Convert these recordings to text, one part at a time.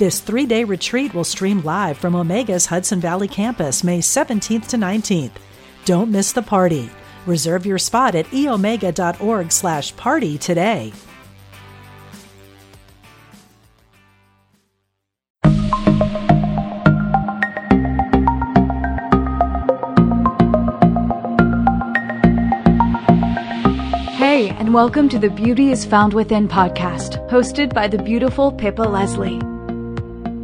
This three day retreat will stream live from Omega's Hudson Valley campus May 17th to 19th. Don't miss the party. Reserve your spot at eomega.org slash party today. Hey, and welcome to the Beauty is Found Within podcast, hosted by the beautiful Pippa Leslie.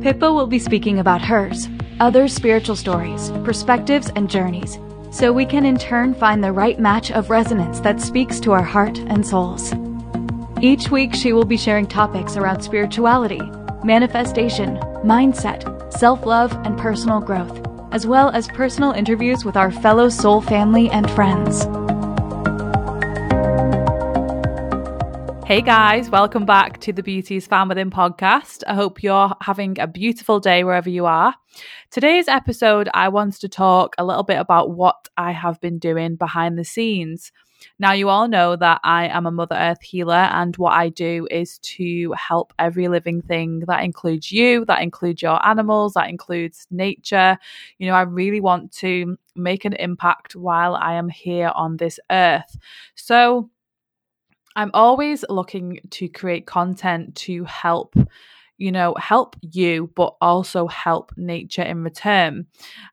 Pippa will be speaking about hers, other spiritual stories, perspectives, and journeys, so we can in turn find the right match of resonance that speaks to our heart and souls. Each week, she will be sharing topics around spirituality, manifestation, mindset, self love, and personal growth, as well as personal interviews with our fellow soul family and friends. Hey guys, welcome back to the Beauties Found Within podcast. I hope you're having a beautiful day wherever you are. Today's episode, I wanted to talk a little bit about what I have been doing behind the scenes. Now, you all know that I am a Mother Earth healer, and what I do is to help every living thing. That includes you, that includes your animals, that includes nature. You know, I really want to make an impact while I am here on this earth. So, I'm always looking to create content to help, you know, help you, but also help nature in return.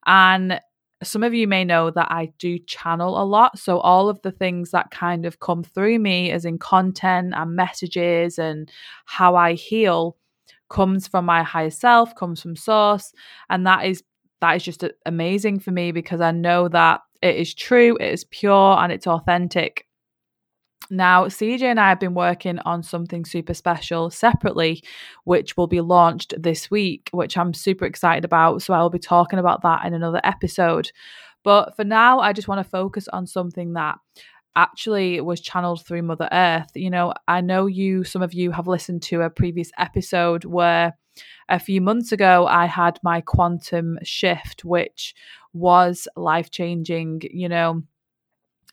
And some of you may know that I do channel a lot. So, all of the things that kind of come through me, as in content and messages and how I heal, comes from my higher self, comes from source. And that is that is just amazing for me because I know that it is true, it is pure, and it's authentic. Now, CJ and I have been working on something super special separately, which will be launched this week, which I'm super excited about. So, I'll be talking about that in another episode. But for now, I just want to focus on something that actually was channeled through Mother Earth. You know, I know you, some of you have listened to a previous episode where a few months ago I had my quantum shift, which was life changing. You know,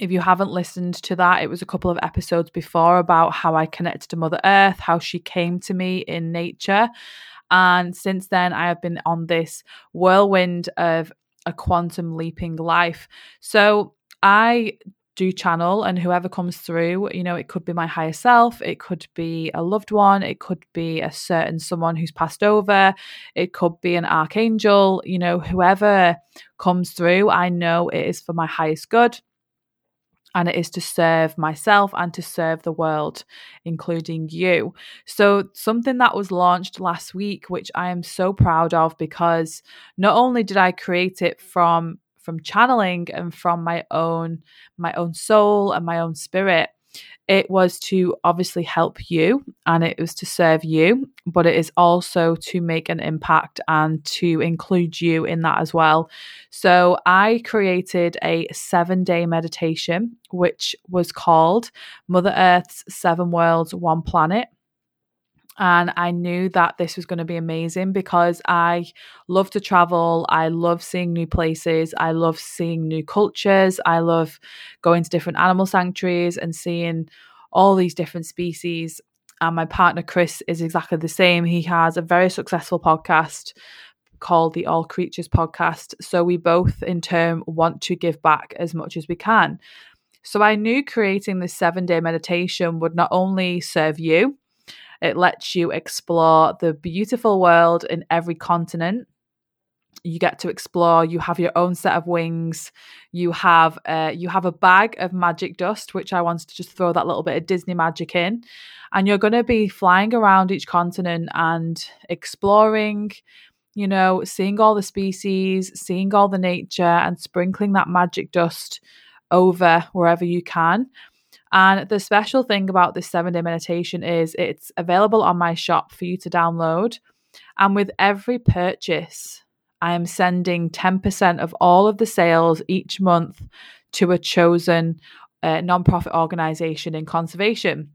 if you haven't listened to that, it was a couple of episodes before about how I connected to Mother Earth, how she came to me in nature. And since then, I have been on this whirlwind of a quantum leaping life. So I do channel, and whoever comes through, you know, it could be my higher self, it could be a loved one, it could be a certain someone who's passed over, it could be an archangel, you know, whoever comes through, I know it is for my highest good and it is to serve myself and to serve the world, including you. So, something that was launched last week, which I am so proud of because not only did I create it from from channeling and from my own my own soul and my own spirit it was to obviously help you and it was to serve you, but it is also to make an impact and to include you in that as well. So I created a seven day meditation, which was called Mother Earth's Seven Worlds, One Planet. And I knew that this was going to be amazing because I love to travel. I love seeing new places. I love seeing new cultures. I love going to different animal sanctuaries and seeing all these different species. And my partner, Chris, is exactly the same. He has a very successful podcast called the All Creatures podcast. So we both, in turn, want to give back as much as we can. So I knew creating this seven day meditation would not only serve you, it lets you explore the beautiful world in every continent. You get to explore. You have your own set of wings. You have uh, you have a bag of magic dust, which I wanted to just throw that little bit of Disney magic in, and you're going to be flying around each continent and exploring you know, seeing all the species, seeing all the nature, and sprinkling that magic dust over wherever you can. And the special thing about this seven day meditation is it's available on my shop for you to download. And with every purchase, I am sending 10% of all of the sales each month to a chosen uh, nonprofit organization in conservation.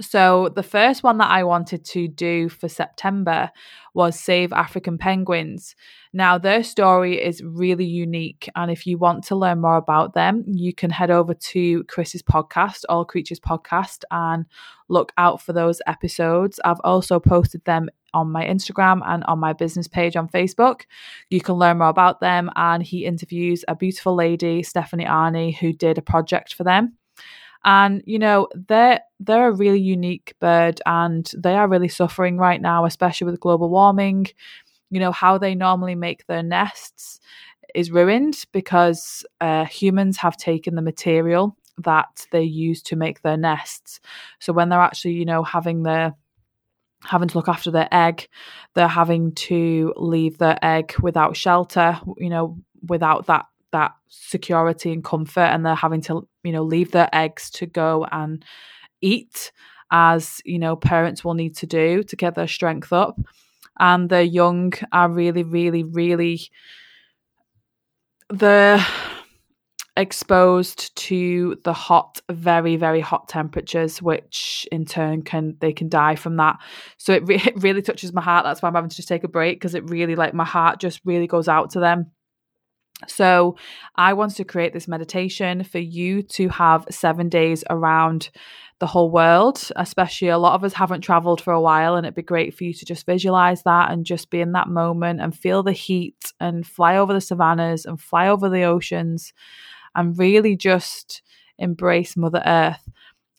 So, the first one that I wanted to do for September was Save African Penguins. Now, their story is really unique. And if you want to learn more about them, you can head over to Chris's podcast, All Creatures Podcast, and look out for those episodes. I've also posted them on my Instagram and on my business page on Facebook. You can learn more about them. And he interviews a beautiful lady, Stephanie Arne, who did a project for them. And you know they're they're a really unique bird, and they are really suffering right now, especially with global warming. You know how they normally make their nests is ruined because uh, humans have taken the material that they use to make their nests. So when they're actually, you know, having their having to look after their egg, they're having to leave their egg without shelter, you know, without that that security and comfort and they're having to you know leave their eggs to go and eat as you know parents will need to do to get their strength up. And the young are really really really they're exposed to the hot very very hot temperatures which in turn can they can die from that. So it, re- it really touches my heart. That's why i'm having to just take a break because it really like my heart just really goes out to them so, I wanted to create this meditation for you to have seven days around the whole world, especially a lot of us haven't traveled for a while, and it'd be great for you to just visualize that and just be in that moment and feel the heat and fly over the savannas and fly over the oceans and really just embrace Mother Earth.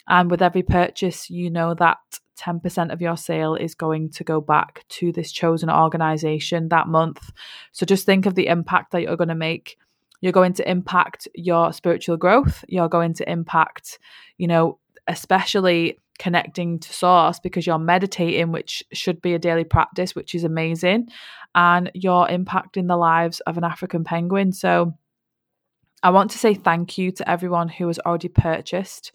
And with every purchase, you know that 10% of your sale is going to go back to this chosen organization that month. So just think of the impact that you're going to make. You're going to impact your spiritual growth. You're going to impact, you know, especially connecting to source because you're meditating, which should be a daily practice, which is amazing. And you're impacting the lives of an African penguin. So I want to say thank you to everyone who has already purchased.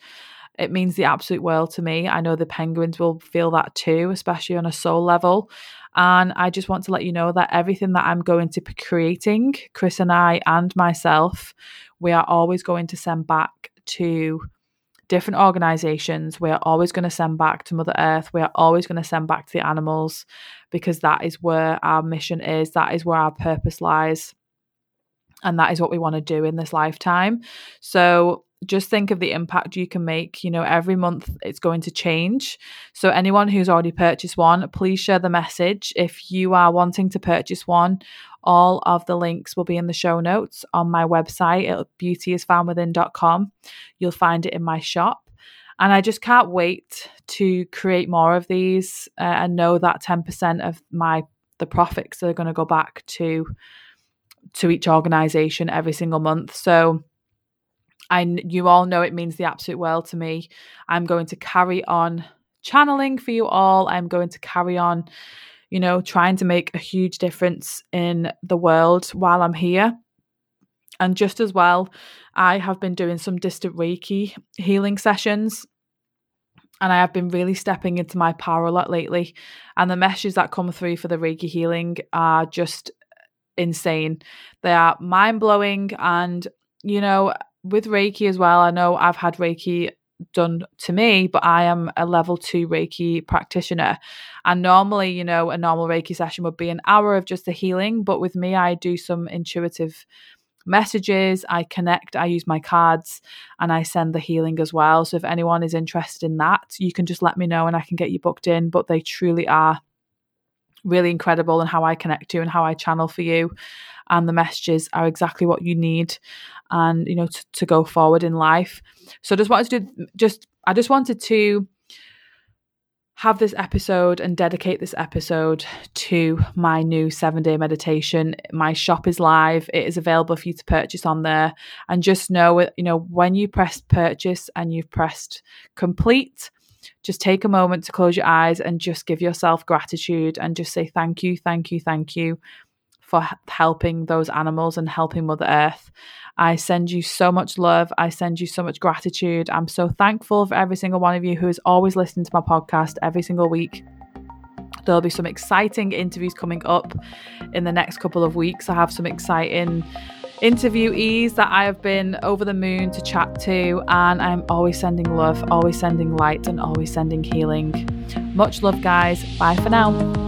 It means the absolute world to me. I know the penguins will feel that too, especially on a soul level. And I just want to let you know that everything that I'm going to be creating, Chris and I and myself, we are always going to send back to different organizations. We are always going to send back to Mother Earth. We are always going to send back to the animals because that is where our mission is. That is where our purpose lies. And that is what we want to do in this lifetime. So just think of the impact you can make. You know, every month it's going to change. So, anyone who's already purchased one, please share the message. If you are wanting to purchase one, all of the links will be in the show notes on my website at beautyisfoundwithin.com. You'll find it in my shop. And I just can't wait to create more of these uh, and know that 10% of my the profits are going to go back to to each organization every single month. So I you all know it means the absolute world to me. I'm going to carry on channeling for you all. I'm going to carry on, you know, trying to make a huge difference in the world while I'm here. And just as well, I have been doing some distant Reiki healing sessions. And I have been really stepping into my power a lot lately. And the messages that come through for the Reiki healing are just insane. They are mind blowing. And, you know, with Reiki as well, I know I've had Reiki done to me, but I am a level two Reiki practitioner. And normally, you know, a normal Reiki session would be an hour of just the healing. But with me, I do some intuitive messages, I connect, I use my cards, and I send the healing as well. So if anyone is interested in that, you can just let me know and I can get you booked in. But they truly are really incredible and how I connect to and how I channel for you. And the messages are exactly what you need and you know to, to go forward in life so just wanted to do just i just wanted to have this episode and dedicate this episode to my new seven day meditation. My shop is live. It is available for you to purchase on there. And just know, you know, when you press purchase and you've pressed complete, just take a moment to close your eyes and just give yourself gratitude and just say thank you, thank you, thank you for helping those animals and helping Mother Earth. I send you so much love. I send you so much gratitude. I'm so thankful for every single one of you who is always listening to my podcast every single week. There'll be some exciting interviews coming up in the next couple of weeks. I have some exciting interviewees that I have been over the moon to chat to, and I'm always sending love, always sending light, and always sending healing. Much love, guys. Bye for now.